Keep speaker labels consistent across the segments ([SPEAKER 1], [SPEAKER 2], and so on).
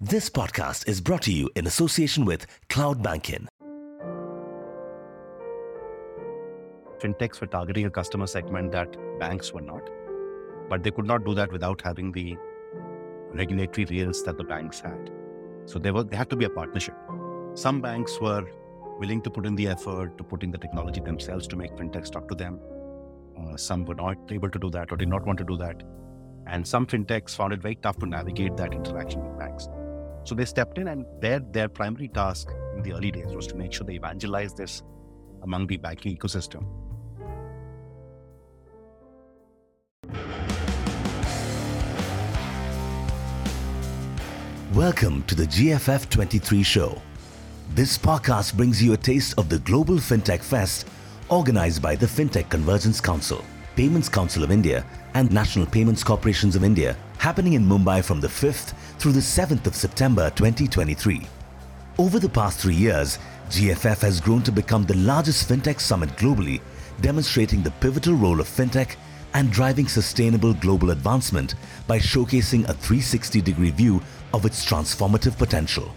[SPEAKER 1] This podcast is brought to you in association with CloudBankin.
[SPEAKER 2] fintechs were targeting a customer segment that banks were not. But they could not do that without having the regulatory rails that the banks had. So there, were, there had to be a partnership. Some banks were willing to put in the effort to put in the technology themselves to make fintechs talk to them. Uh, some were not able to do that or did not want to do that. And some fintechs found it very tough to navigate that interaction with banks. So they stepped in, and their, their primary task in the early days was to make sure they evangelize this among the banking ecosystem
[SPEAKER 1] Welcome to the GFF 23 show. This podcast brings you a taste of the Global FinTech Fest organized by the FinTech Convergence Council, Payments Council of India, and National Payments Corporations of India, happening in Mumbai from the 5th through the 7th of September 2023. Over the past three years, GFF has grown to become the largest FinTech summit globally, demonstrating the pivotal role of FinTech and driving sustainable global advancement by showcasing a 360 degree view of its transformative potential.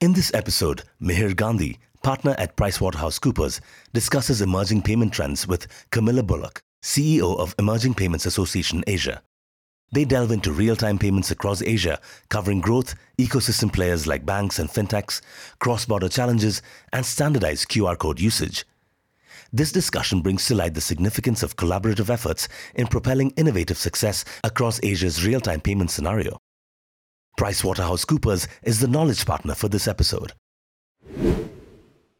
[SPEAKER 1] In this episode, Mihir Gandhi, partner at PricewaterhouseCoopers, discusses emerging payment trends with Camilla Bullock, CEO of Emerging Payments Association Asia. They delve into real time payments across Asia, covering growth, ecosystem players like banks and fintechs, cross border challenges, and standardized QR code usage. This discussion brings to light the significance of collaborative efforts in propelling innovative success across Asia's real time payment scenario. PricewaterhouseCoopers is the knowledge partner for this episode.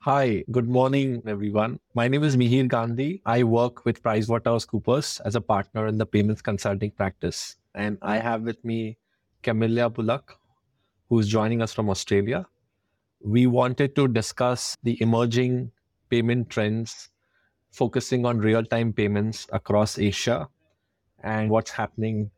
[SPEAKER 3] Hi, good morning, everyone. My name is Mihir Gandhi. I work with PricewaterhouseCoopers as a partner in the payments consulting practice. And I have with me Camilla Bullock, who's joining us from Australia. We wanted to discuss the emerging payment trends focusing on real time payments across Asia and what's happening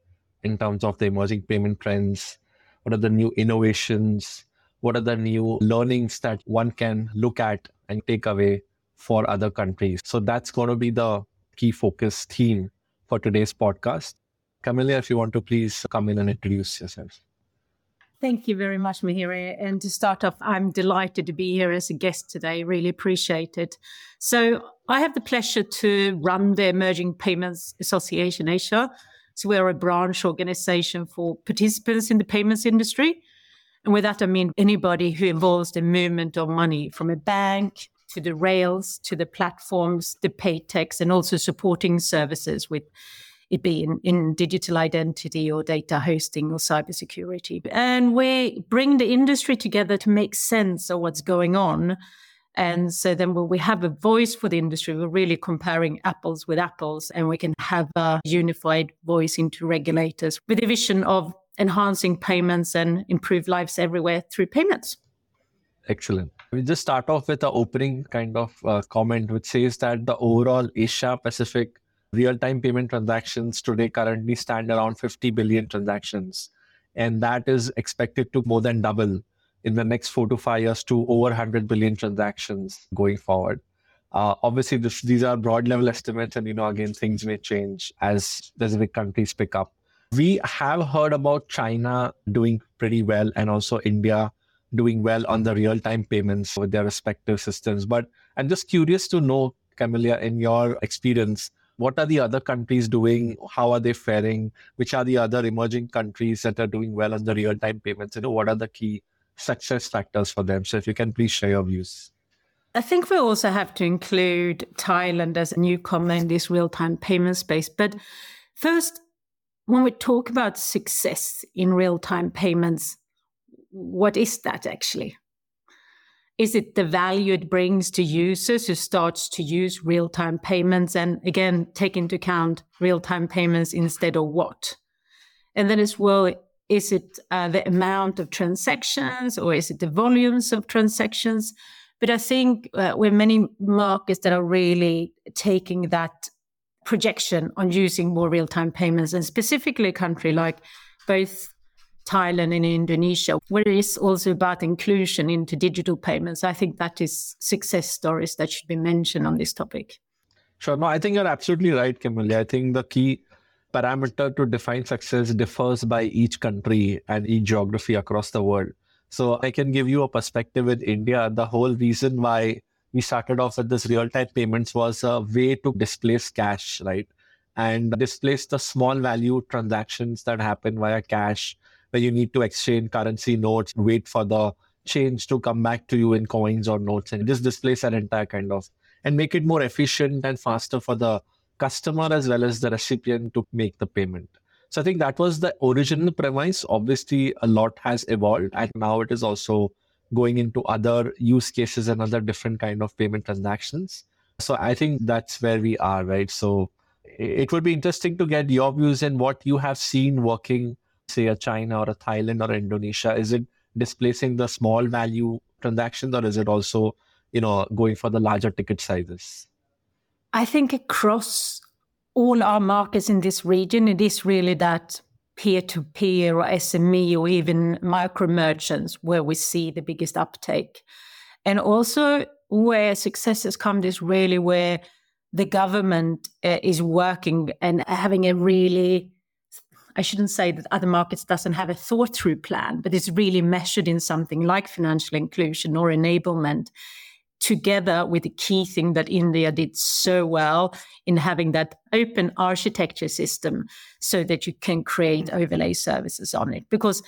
[SPEAKER 3] in terms of the emerging payment trends. What are the new innovations? What are the new learnings that one can look at and take away for other countries? So that's going to be the key focus theme for today's podcast. Camilla, if you want to please come in and introduce yourself.
[SPEAKER 4] Thank you very much, Mihir. And to start off, I'm delighted to be here as a guest today. Really appreciate it. So, I have the pleasure to run the Emerging Payments Association Asia. So, we're a branch organization for participants in the payments industry. And with that, I mean anybody who involves the movement of money from a bank to the rails to the platforms, the paytechs, and also supporting services with it be in, digital identity or data hosting or cybersecurity. And we bring the industry together to make sense of what's going on. And so then when we have a voice for the industry, we're really comparing apples with apples and we can have a unified voice into regulators with a vision of enhancing payments and improve lives everywhere through payments.
[SPEAKER 3] Excellent. We just start off with an opening kind of uh, comment which says that the overall Asia Pacific real time payment transactions today currently stand around 50 billion transactions. And that is expected to more than double in the next four to five years to over 100 billion transactions going forward. Uh, obviously, this, these are broad level estimates, and you know, again, things may change as specific countries pick up. We have heard about China doing pretty well, and also India doing well on the real time payments with their respective systems. But I'm just curious to know, Camilla, in your experience, what are the other countries doing? How are they faring? Which are the other emerging countries that are doing well on the real time payments? You know, what are the key success factors for them? So if you can please share your views.
[SPEAKER 4] I think we also have to include Thailand as a newcomer in this real time payment space. But first, when we talk about success in real time payments, what is that actually? Is it the value it brings to users who starts to use real-time payments and again take into account real-time payments instead of what? And then as well, is it uh, the amount of transactions or is it the volumes of transactions? But I think uh, we have many markets that are really taking that projection on using more real-time payments, and specifically a country like both Thailand and Indonesia, where it is also about inclusion into digital payments. I think that is success stories that should be mentioned on this topic.
[SPEAKER 3] Sure. No, I think you're absolutely right, Kimberly. I think the key parameter to define success differs by each country and each geography across the world. So I can give you a perspective in India. The whole reason why we started off with this real-time payments was a way to displace cash, right? And displace the small value transactions that happen via cash, where you need to exchange currency notes, wait for the change to come back to you in coins or notes, and just displace that entire kind of and make it more efficient and faster for the customer as well as the recipient to make the payment. So I think that was the original premise. Obviously, a lot has evolved, and now it is also going into other use cases and other different kind of payment transactions. So I think that's where we are, right? So it would be interesting to get your views and what you have seen working, say, a China or a Thailand or Indonesia. Is it displacing the small value transactions, or is it also, you know, going for the larger ticket sizes?
[SPEAKER 4] I think across all our markets in this region, it is really that peer to peer or SME or even micro merchants where we see the biggest uptake. And also where success has come is really where the government uh, is working and having a really I shouldn't say that other markets doesn't have a thought through plan, but it's really measured in something like financial inclusion or enablement together with the key thing that India did so well in having that open architecture system so that you can create overlay services on it. Because,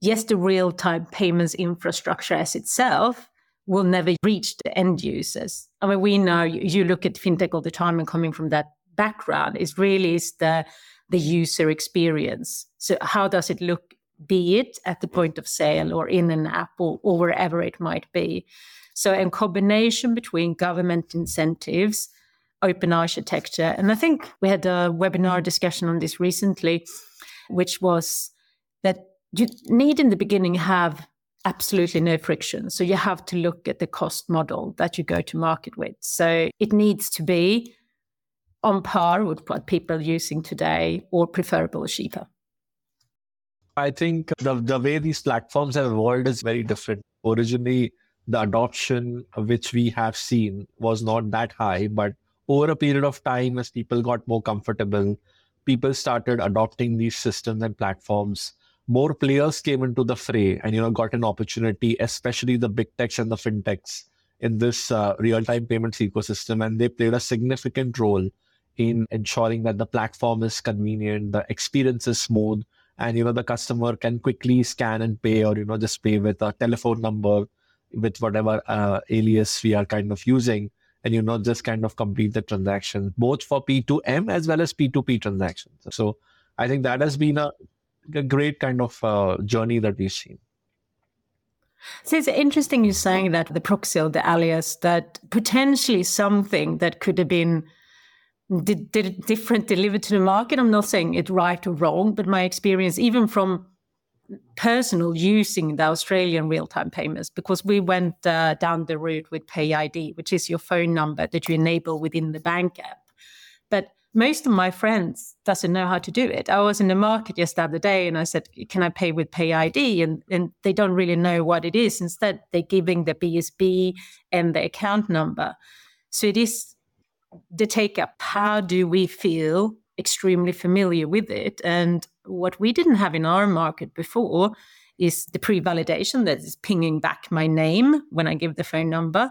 [SPEAKER 4] yes, the real time payments infrastructure as itself will never reach the end users. I mean, we know you look at fintech all the time and coming from that background, it really is the, the user experience. So, how does it look? Be it at the point of sale or in an app or, or wherever it might be. So, in combination between government incentives, open architecture, and I think we had a webinar mm. discussion on this recently, which was that you need in the beginning have absolutely no friction. So you have to look at the cost model that you go to market with. So it needs to be on par with what people are using today or preferable cheaper.
[SPEAKER 3] I think the, the way these platforms have evolved is very different. Originally, the adoption which we have seen was not that high, but over a period of time, as people got more comfortable, people started adopting these systems and platforms. More players came into the fray and you know got an opportunity, especially the big techs and the fintechs in this uh, real-time payments ecosystem, and they played a significant role in ensuring that the platform is convenient, the experience is smooth, and you know the customer can quickly scan and pay, or you know just pay with a telephone number with whatever uh, alias we are kind of using and you know just kind of complete the transaction both for p2m as well as p2p transactions. So i think that has been a, a great kind of uh, journey that we've seen.
[SPEAKER 4] So it's interesting you're saying that the proxy the alias that potentially something that could have been different delivered to the market. I'm not saying it right or wrong but my experience even from personal using the Australian real time payments because we went uh, down the route with PayID, which is your phone number that you enable within the bank app. But most of my friends doesn't know how to do it. I was in the market just the other day and I said, "Can I pay with PayID?" And and they don't really know what it is. Instead, they're giving the BSB and the account number. So it is the take up. How do we feel extremely familiar with it? And what we didn't have in our market before is the pre-validation that is pinging back my name when I give the phone number.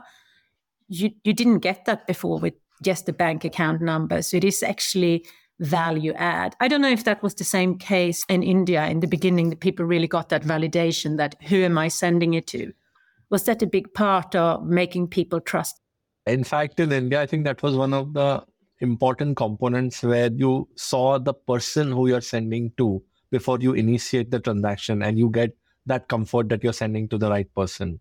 [SPEAKER 4] You you didn't get that before with just the bank account number. So it is actually value add. I don't know if that was the same case in India in the beginning. that people really got that validation that who am I sending it to? Was that a big part of making people trust?
[SPEAKER 3] In fact, in India, I think that was one of the important components where you saw the person who you're sending to before you initiate the transaction and you get that comfort that you're sending to the right person.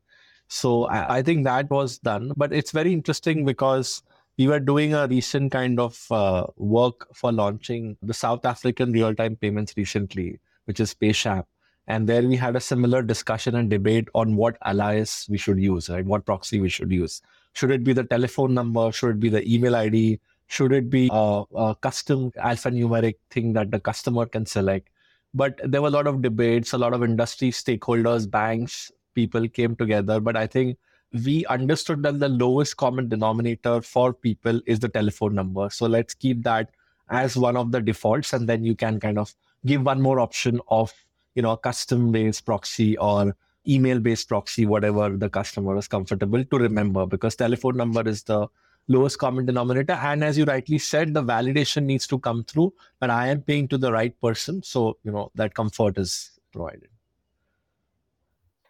[SPEAKER 3] So I, I think that was done. But it's very interesting because we were doing a recent kind of uh, work for launching the South African real time payments recently, which is PayShap. And there we had a similar discussion and debate on what alias we should use, right? What proxy we should use. Should it be the telephone number? Should it be the email ID? Should it be a, a custom alphanumeric thing that the customer can select? But there were a lot of debates, a lot of industry stakeholders, banks, people came together. But I think we understood that the lowest common denominator for people is the telephone number. So let's keep that as one of the defaults, and then you can kind of give one more option of you know a custom based proxy or email based proxy, whatever the customer is comfortable to remember, because telephone number is the lowest common denominator. And as you rightly said, the validation needs to come through that I am paying to the right person. So, you know, that comfort is provided.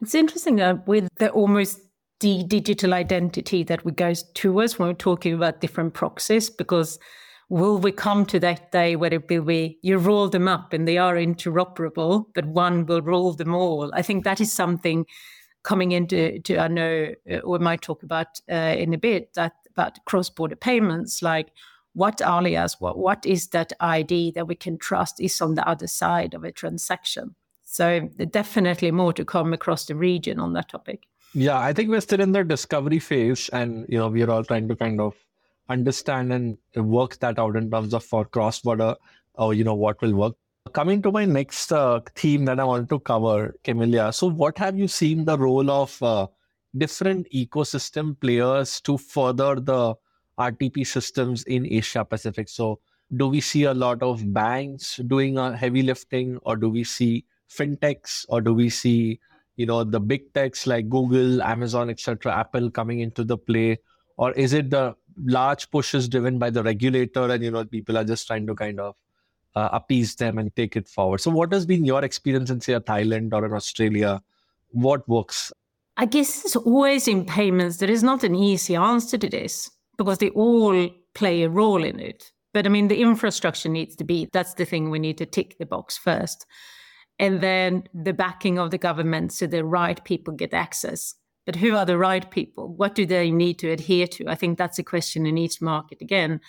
[SPEAKER 4] It's interesting uh, with the almost the digital identity that we go us when we're talking about different proxies, because will we come to that day where it will be you roll them up and they are interoperable, but one will rule them all? I think that is something coming into to I know uh, we might talk about uh, in a bit that about cross-border payments, like what alias, what what is that ID that we can trust is on the other side of a transaction. So definitely more to come across the region on that topic.
[SPEAKER 3] Yeah, I think we're still in the discovery phase, and you know we're all trying to kind of understand and work that out in terms of for cross border or you know what will work. Coming to my next uh, theme that I want to cover, Camelia. So, what have you seen the role of uh, different ecosystem players to further the RTP systems in Asia Pacific? So, do we see a lot of banks doing a heavy lifting, or do we see fintechs, or do we see you know the big techs like Google, Amazon, etc., Apple coming into the play, or is it the large pushes driven by the regulator and you know people are just trying to kind of uh, appease them and take it forward so what has been your experience in say a thailand or in australia what works
[SPEAKER 4] i guess it's always in payments there is not an easy answer to this because they all play a role in it but i mean the infrastructure needs to be that's the thing we need to tick the box first and then the backing of the government so the right people get access but who are the right people? What do they need to adhere to? I think that's a question in each market again.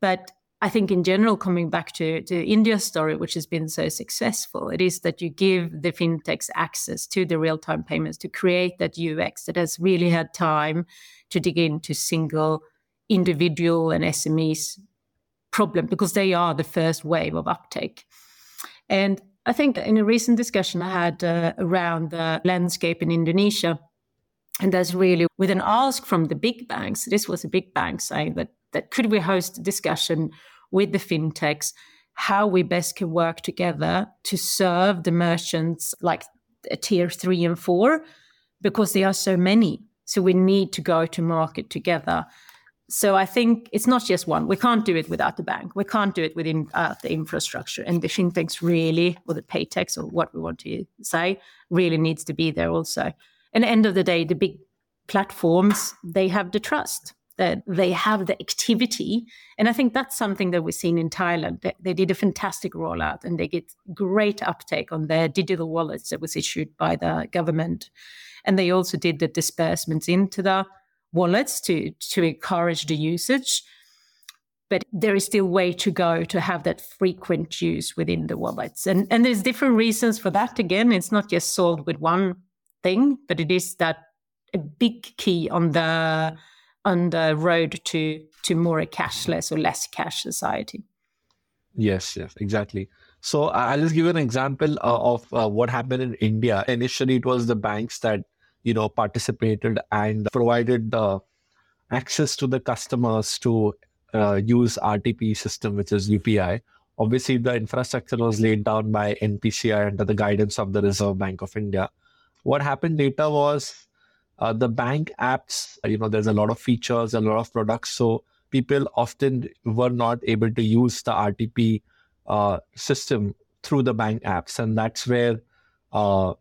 [SPEAKER 4] But I think in general, coming back to, to India's story, which has been so successful, it is that you give the fintechs access to the real time payments to create that UX that has really had time to dig into single individual and SMEs problem because they are the first wave of uptake. And I think in a recent discussion I had uh, around the landscape in Indonesia, and that's really with an ask from the big banks. This was a big bank saying that, that could we host a discussion with the fintechs, how we best can work together to serve the merchants like tier three and four, because there are so many. So we need to go to market together. So I think it's not just one. We can't do it without the bank. We can't do it within uh, the infrastructure. And the fintechs really, or the paytechs, or what we want to say, really needs to be there also. And the end of the day, the big platforms, they have the trust that they have the activity. And I think that's something that we've seen in Thailand. They, they, did a fantastic rollout and they get great uptake on their digital wallets that was issued by the government. And they also did the disbursements into the wallets to, to encourage the usage. But there is still way to go to have that frequent use within the wallets. And, and there's different reasons for that. Again, it's not just solved with one thing, but it is that a big key on the on the road to to more a cashless or less cash society.
[SPEAKER 3] Yes, yes, exactly. So I'll just give an example uh, of uh, what happened in India. Initially, it was the banks that you know participated and provided the access to the customers to uh, use RTP system, which is UPI. Obviously, the infrastructure was laid down by NPCI under the guidance of the Reserve Bank of India. What happened later was uh, the bank apps, you know, there's a lot of features, a lot of products. So people often were not able to use the RTP uh, system through the bank apps. And that's where uh,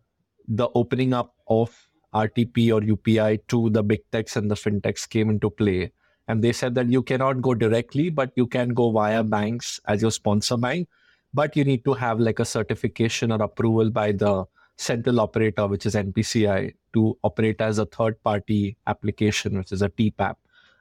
[SPEAKER 3] the opening up of RTP or UPI to the big techs and the fintechs came into play. And they said that you cannot go directly, but you can go via banks as your sponsor bank. But you need to have like a certification or approval by the central operator, which is NPCI, to operate as a third party application, which is a TPAP.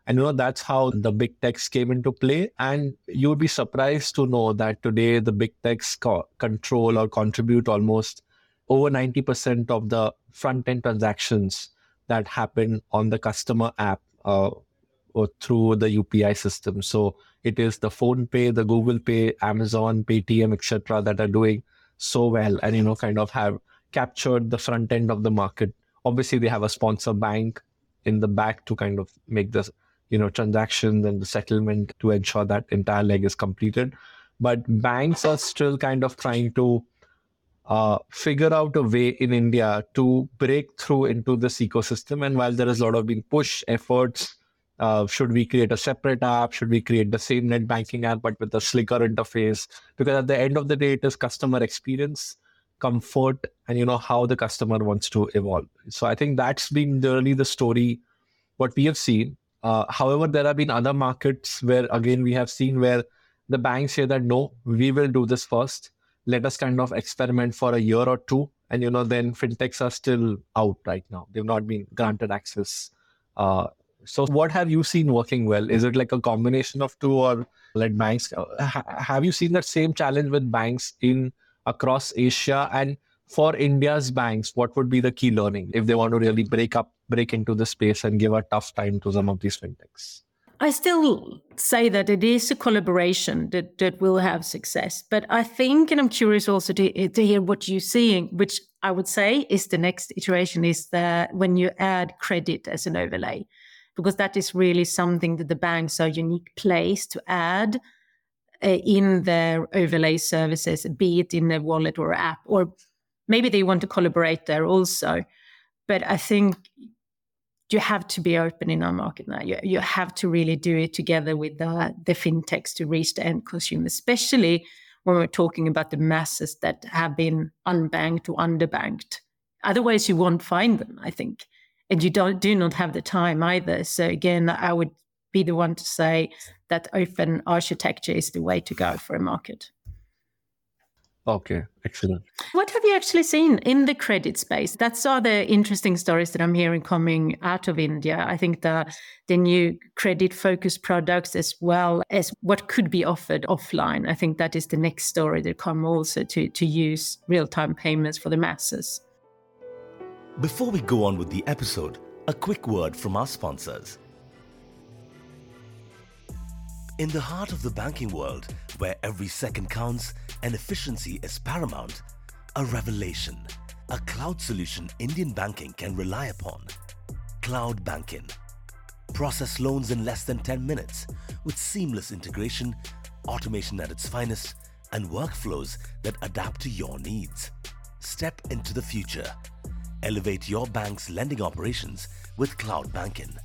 [SPEAKER 3] And you know, that's how the big techs came into play. And you would be surprised to know that today the big techs co- control or contribute almost over 90% of the front end transactions that happen on the customer app uh, or through the UPI system. So it is the PhonePe, the Google Pay, Amazon, Paytm, etc., that are doing so well and you know kind of have captured the front end of the market. Obviously, they have a sponsor bank in the back to kind of make the you know, transactions and the settlement to ensure that entire leg is completed. But banks are still kind of trying to uh, figure out a way in India to break through into this ecosystem. And while there is a lot of being push efforts, uh, should we create a separate app? Should we create the same net banking app but with a slicker interface? Because at the end of the day, it is customer experience, comfort, and you know how the customer wants to evolve. So I think that's been really the story what we have seen. Uh, however, there have been other markets where again we have seen where the banks say that no, we will do this first. Let us kind of experiment for a year or two and you know then fintechs are still out right now. They've not been granted access. Uh, so what have you seen working well? Is it like a combination of two or like banks? Uh, ha- have you seen that same challenge with banks in across asia and for india's banks what would be the key learning if they want to really break up break into the space and give a tough time to some of these fintechs
[SPEAKER 4] I still say that it is a collaboration that, that will have success. But I think, and I'm curious also to, to hear what you're seeing, which I would say is the next iteration is that when you add credit as an overlay, because that is really something that the banks are unique place to add Eh, in their overlay services, be it in a wallet or app, or maybe they want to collaborate there also. But I think you have to be open in our market now. You, you have to really do it together with the, the fintechs to reach the end consumer, especially when we're talking about the masses that have been unbanked or underbanked. Otherwise, you won't find them, I think. And you don't do not have the time either. So again, I would be the one to say that open architecture is the way to go for a market.
[SPEAKER 3] Okay, excellent.
[SPEAKER 4] What have you actually seen in the credit space? That's all the interesting stories that I'm hearing coming out of India. I think the the new credit focused products as well as what could be offered offline. I think that is the next story that come also to, to use real-time payments for the masses.
[SPEAKER 1] Before we go on with the episode, a quick word from our sponsors. In the heart of the banking world, where every second counts and efficiency is paramount, a revelation, a cloud solution Indian banking can rely upon. CloudBankin. Process loans in less than 10 minutes with seamless integration, automation at its finest, and workflows that adapt to your needs. Step into the future. Elevate your bank's lending operations with CloudBankin.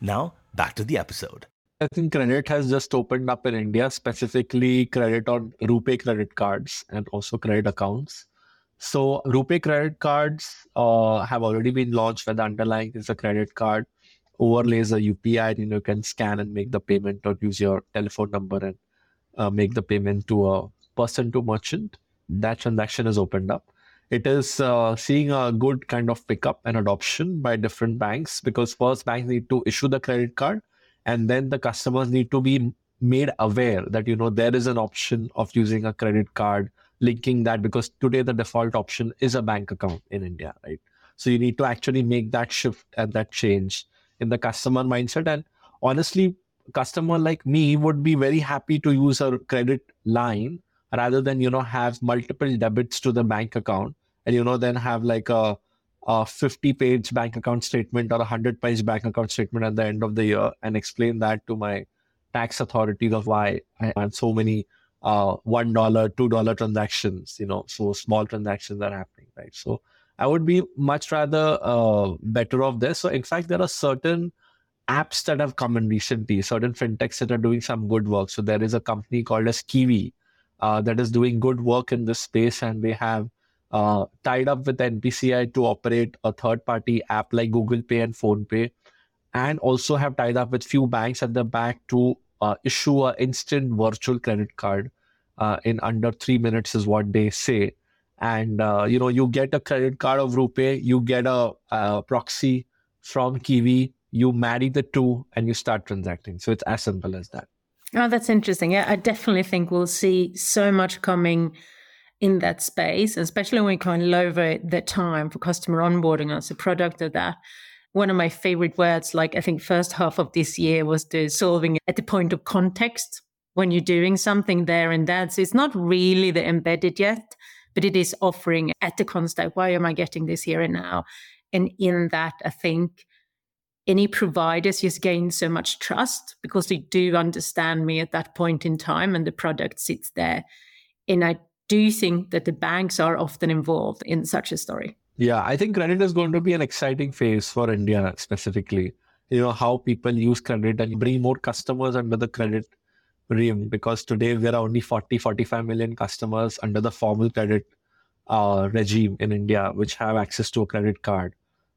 [SPEAKER 1] Now, back to the episode.
[SPEAKER 3] I think credit has just opened up in India, specifically credit on RuPay credit cards and also credit accounts. So RuPay credit cards uh, have already been launched where the underlying is a credit card, overlays a UPI, and you can scan and make the payment or use your telephone number and uh, make the payment to a person to merchant. That transaction is opened up. It is uh, seeing a good kind of pickup and adoption by different banks because first banks need to issue the credit card and then the customers need to be made aware that you know there is an option of using a credit card linking that because today the default option is a bank account in india right? So you need to actually make that shift and that change in the customer mindset. And honestly customer like me would be very happy to use a credit line rather than you know have multiple debits to the bank account and you know then have like a a 50 page bank account statement or a 100 page bank account statement at the end of the year and explain that to my tax authorities of why I have so many uh, $1, $2 transactions, you know, so small transactions are happening, right? So I would be much rather uh, better off this. So in fact, there are certain apps that have come in recently, certain fintechs that are doing some good work. So there is a company called as Kiwi uh, that is doing good work in this space and they have uh, tied up with NPCI to operate a third party app like Google Pay and PhonePe, and also have tied up with few banks at the back to uh, issue an instant virtual credit card uh, in under three minutes, is what they say. And uh, you know, you get a credit card of RuPay, you get a, a proxy from Kiwi, you marry the two, and you start transacting. So it's as simple as that.
[SPEAKER 4] Oh, that's interesting. Yeah, I definitely think we'll see so much coming in that space, especially when we can lower the time for customer onboarding as a product of that. One of my favorite words, like I think first half of this year, was the solving at the point of context when you're doing something there and that. So it's not really the embedded yet, but it is offering at the context. Why am I getting this here and now? And in that, I think any providers just gain so much trust because they do understand me at that point in time and the product sits there. And I do you think that the banks are often involved in such a story.
[SPEAKER 3] Yeah, I think credit is going to be an exciting phase for India specifically. You know, how people use credit and bring more customers under the credit regime because today there are only 40, 45 million customers under the formal credit uh, regime in India, which have access to a credit card,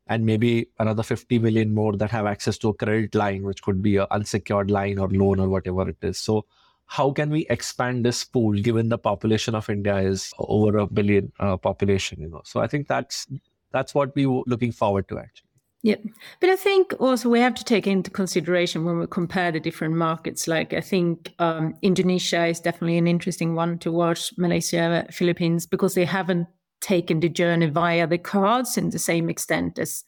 [SPEAKER 3] and maybe another 50 million more that have access to a credit line, which could be an unsecured line or loan or whatever it is. So, how can we expand this pool given the population of India is over a billion uh, population? You know, so I think that's that's what we were looking forward to actually.
[SPEAKER 4] Yeah. But I think also we have to take into consideration when we compare the different markets. Like I think um, Indonesia is definitely an interesting one to watch, Malaysia, Philippines, because they haven't taken the journey via the cards in the same extent as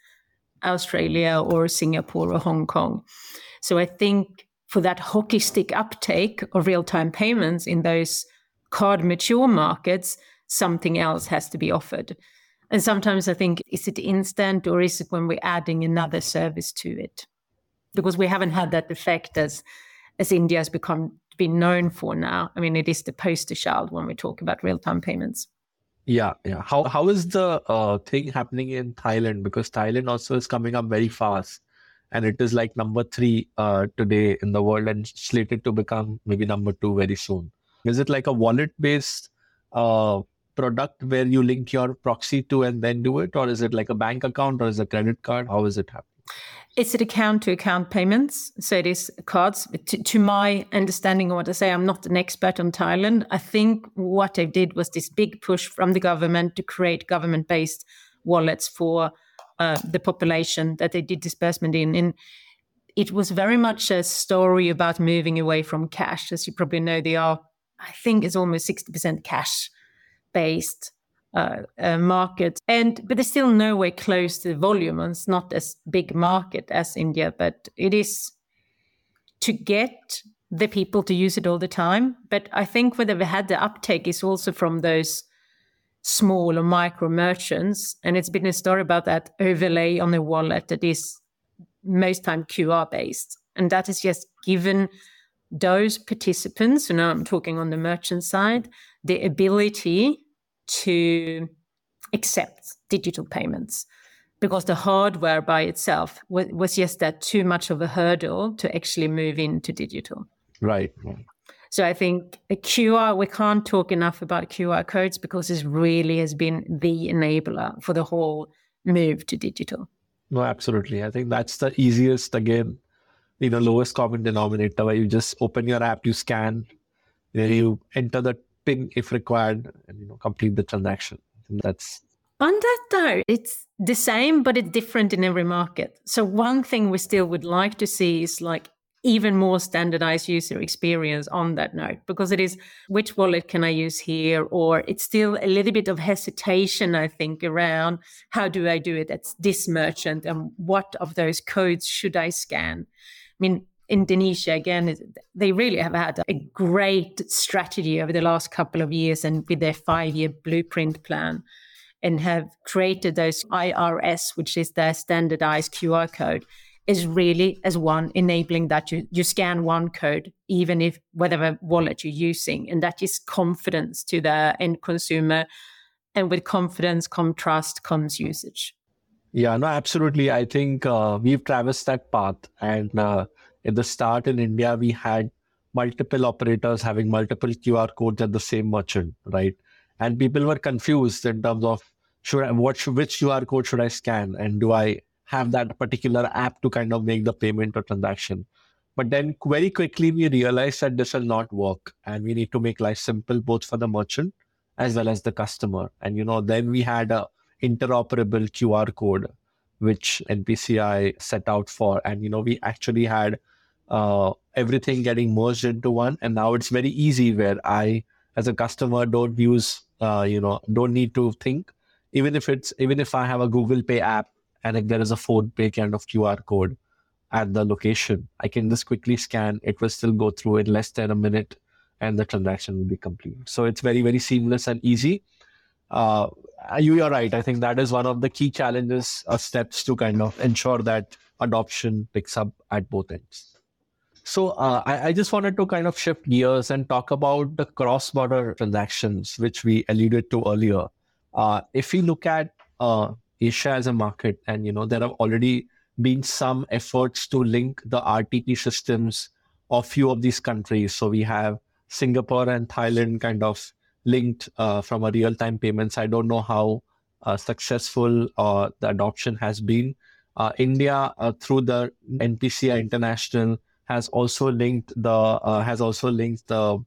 [SPEAKER 4] Australia or Singapore or Hong Kong. So I think for that hockey stick uptake of real time payments in those card mature markets, something else has to be offered. And sometimes I think, is it instant or is it when we're adding another service to it? Because we haven't had that effect as as India has become been known for now. I mean, it is the poster child when we talk about real time payments.
[SPEAKER 3] Yeah, yeah. How how is the uh, thing happening in Thailand? Because Thailand also is coming up very fast, and it is like number three uh, today in the world, and slated to become maybe number two very soon. Is it like a wallet based uh, product where you link your proxy to and then do it, or is it like a bank account or is it a credit card? How is it happening?
[SPEAKER 4] It's an account to account payments. So it is cards. To, to, my understanding what I say, I'm not an expert on Thailand. I think what they did was this big push from the government to create government based wallets for uh, the population that they did disbursement in. And it was very much a story about moving away from cash. As you probably know, they are, I think it's almost 60% cash based uh, uh, market. And but there's still nowhere close to the volume. And it's not as big market as India, but it is to get the people to use it all the time. But I think whether we had the uptake is also from those small or micro merchants. And it's been a story about that overlay on the wallet that is most time QR based. And that is just given those participants, and now I'm talking on the merchant side, the ability to accept digital payments because the hardware by itself was just that too much of a hurdle to actually move into digital.
[SPEAKER 3] Right.
[SPEAKER 4] So I think a QR, we can't talk enough about QR codes because this really has been the enabler for the whole move to digital.
[SPEAKER 3] No, absolutely. I think that's the easiest, again, you know, lowest common denominator where you just open your app, you scan, then you enter the pin if required, and you know, complete the transaction. That's
[SPEAKER 4] on that though, it's the same, but it's different in every market. So one thing we still would like to see is like even more standardized user experience on that note because it is which wallet can i use here? Or it's still a little bit of hesitation i think around how do i do it at this merchant and what of those codes should i scan? I mean Indonesia, again, they really have had a great strategy over the last couple of years and with their five year blueprint plan and have created those QRIS, which is their standardized QR code, is really as one enabling that you, you scan one code, even if whatever wallet you're using. And that is confidence to the end consumer. And with confidence come trust, comes usage.
[SPEAKER 3] Yeah, no, absolutely. I think uh, we've traversed that path. And uh, at the start in India, we had multiple operators having multiple QR codes at the same merchant, right? And people were confused in terms of should I, what should, which QR code should I scan, and do I have that particular app to kind of make the payment or transaction? But then very quickly we realized that this will not work, and we need to make life simple both for the merchant as well as the customer. And you know, then we had a interoperable QR code which NPCI set out for. And, you know, we actually had uh, everything getting merged into one. And now it's very easy where I, as a customer, don't use, uh, you know, don't need to think. Even if it's, even if I have a Google Pay app and if there is a PhonePe kind of QR code at the location, I can just quickly scan. It will still go through in less than a minute and the transaction will be complete. So it's very, very seamless and easy. Uh, you are right. I think that is one of the key challenges or steps to kind of ensure that adoption picks up at both ends. So uh, I, I, just wanted to kind of shift gears and talk about the cross-border transactions, which we alluded to earlier. Uh, if we look at uh, Asia as a market, and you know there have already been some efforts to link the RTP systems of few of these countries. So we have Singapore and Thailand kind of linked uh, from a real-time payments. I don't know how uh, successful uh, the adoption has been. Uh, India, uh, through the NPCI International, has also linked the uh, has also linked the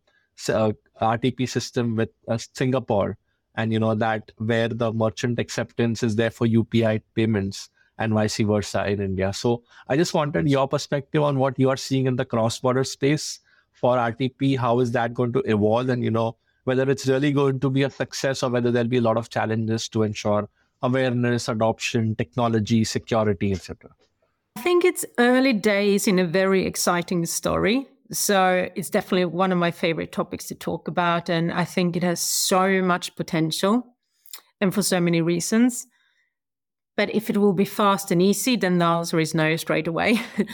[SPEAKER 3] RTP system with Singapore, and you know that where the merchant acceptance is there for UPI payments and vice versa in India. So I just wanted your perspective on what you are seeing in the cross-border space for RTP. How is that going to evolve, and you know whether it's really going to be a success or whether there'll be a lot of challenges to ensure awareness, adoption, technology, security, etc.
[SPEAKER 4] I think it's early days in a very exciting story. So it's definitely one of my favorite topics to talk about. And I think it has so much potential and for so many reasons. But if it will be fast and easy, then the answer is no straight away.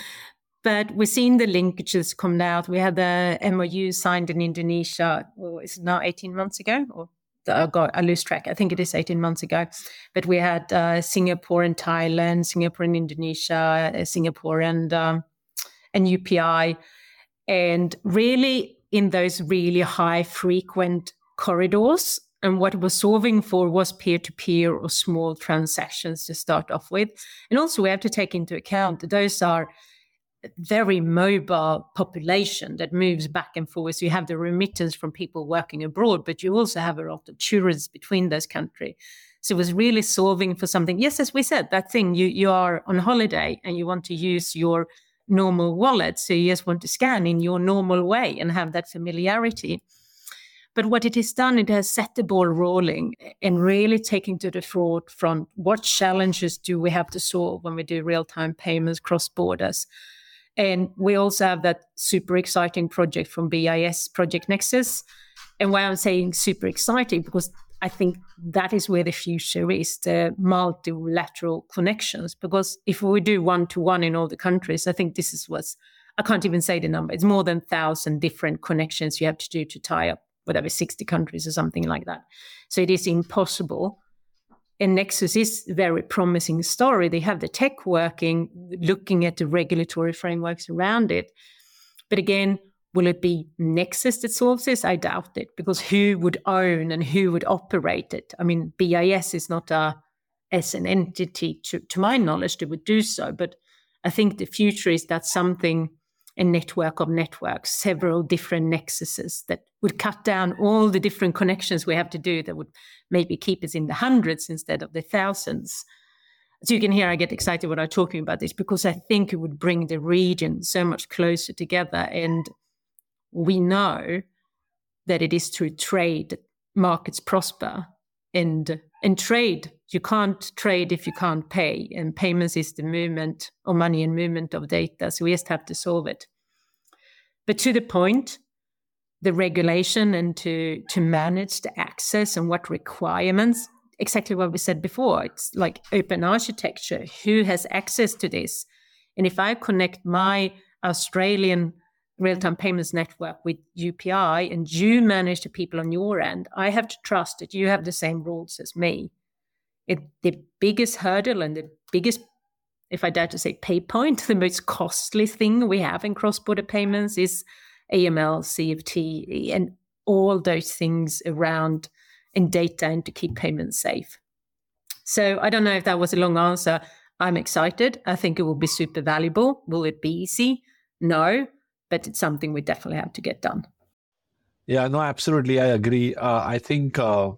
[SPEAKER 4] but we're seeing the linkages come out. We had the MOU signed in Indonesia, well, is now 18 months ago? Or I got I lose track. I think it is 18 months ago. But we had uh, Singapore and Thailand, Singapore and Indonesia, uh, Singapore and um, and UPI, and really in those really high frequent corridors. And what was solving for was peer to peer or small transactions to start off with. And also, we have to take into account that those are very mobile population that moves back and forth. So you have the remittance from people working abroad, but you also have a lot of tourists between those countries. So it was really solving for something. Yes, as we said, that thing you you are on holiday and you want to use your normal wallet, so you just want to scan in your normal way and have that familiarity. But what it has done, it has set the ball rolling and really taking to the fraud front. what challenges do we have to solve when we do real time payments cross borders and we also have that super exciting project from BIS, Project Nexus. And why I'm saying super exciting, because I think that is where the future is the multilateral connections. Because if we do one to one in all the countries, I think this is what's, I can't even say the number. It's more than 1,000 different connections you have to do to tie up whatever, 60 countries or something like that. So it is impossible and Nexus is a very promising story. They have the tech working, looking at the regulatory frameworks around it. But again, will it be Nexus that solves this? I doubt it, because who would own and who would operate it? I mean, BIS is not a as an entity, to, to my knowledge, that would do so. But I think the future is that something a network of networks, several different nexuses that would cut down all the different connections we have to do that would maybe keep us in the hundreds instead of the thousands. So you can hear I get excited when I'm talking about this because I think it would bring the region so much closer together. And we know that it is through trade markets prosper and and trade. You can't trade if you can't pay and payments is the movement or money and movement of data so we just have to solve it. But to the point the regulation and to to manage the access and what requirements exactly what we said before it's like open architecture. Who has access to this? And if i connect my australian real-time payments network with upi and you manage the people on your end i have to trust that you have the same rules as me it, the biggest hurdle and the biggest if i dare to say pay point the most costly thing we have in cross-border payments is AML, CFT, and all those things around in data and to keep payments safe. So I don't know if that was a long answer. I'm excited. I think it will be super valuable. Will it be easy? No, but it's something we definitely have to get done.
[SPEAKER 3] Yeah, no, absolutely. I agree. Uh, I think uh,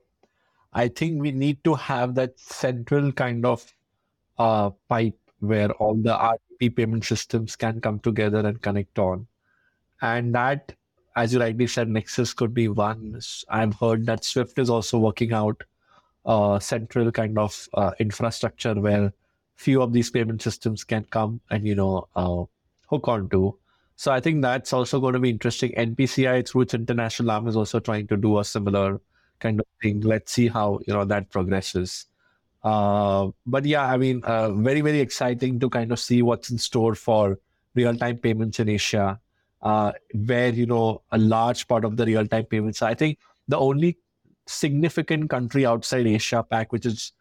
[SPEAKER 3] I think we need to have that central kind of uh, pipe where all the RTP payment systems can come together and connect on. And that, as you rightly said, Nexus could be one. I've heard that Swift is also working out a central kind of uh, infrastructure where few of these payment systems can come and, you know, uh, hook onto. So I think that's also going to be interesting. NPCI through its international arm is also trying to do a similar kind of thing. Let's see how, you know, that progresses. Uh, but yeah, I mean, uh, very, very exciting to kind of see what's in store for real time payments in Asia, uh, where, you know, a large part of the real time payments. I think the only significant country outside Asia Pac, which is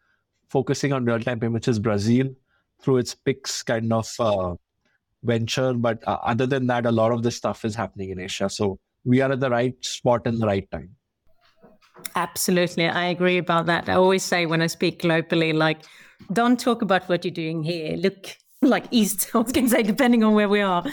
[SPEAKER 3] focusing on real time payments, is Brazil through its Pix kind of uh, venture. But uh, other than that, a lot of this stuff is happening in Asia. So we are at the right spot in the right time.
[SPEAKER 4] Absolutely. I agree about that. I always say when I speak globally, like, don't talk about what you're doing here. Look like east, I was going to say, depending on where we are,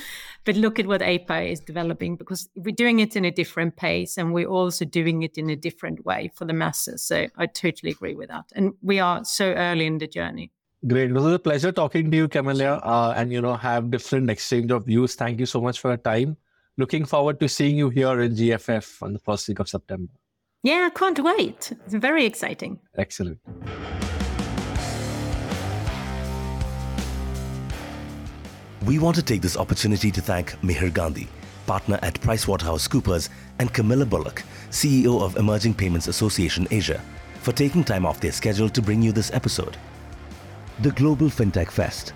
[SPEAKER 4] but look at what API is developing because we're doing it in a different pace and we're also doing it in a different way for the masses. So I totally agree with that. And we are so early in the journey.
[SPEAKER 3] Great. It was a pleasure talking to you, Camilla, uh, and, you know, have different exchange of views. Thank you so much for your time. Looking forward to seeing you here in GFF on the first week of September.
[SPEAKER 4] Yeah, I can't wait. It's very exciting.
[SPEAKER 3] Excellent.
[SPEAKER 1] We want to take this opportunity to thank Mihir Gandhi, partner at PricewaterhouseCoopers, and Camilla Bullock, CEO of Emerging Payments Association Asia, for taking time off their schedule to bring you this episode. The Global FinTech Fest,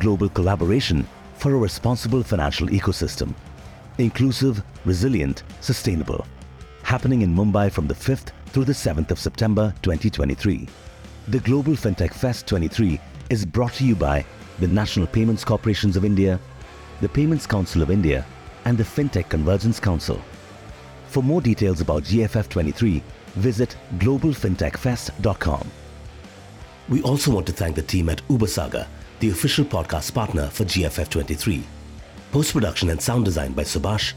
[SPEAKER 1] global collaboration for a responsible financial ecosystem, inclusive, resilient, sustainable happening in Mumbai from the 5th through the 7th of September 2023. The Global FinTech Fest 23 is brought to you by the National Payments Corporations of India, the Payments Council of India, and the FinTech Convergence Council. For more details about GFF 23, visit globalfintechfest.com. We also want to thank the team at Ubersaga, the official podcast partner for GFF 23. Post production and sound design by Subhash,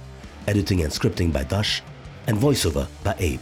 [SPEAKER 1] editing and scripting by Dash, and voiceover by Abe.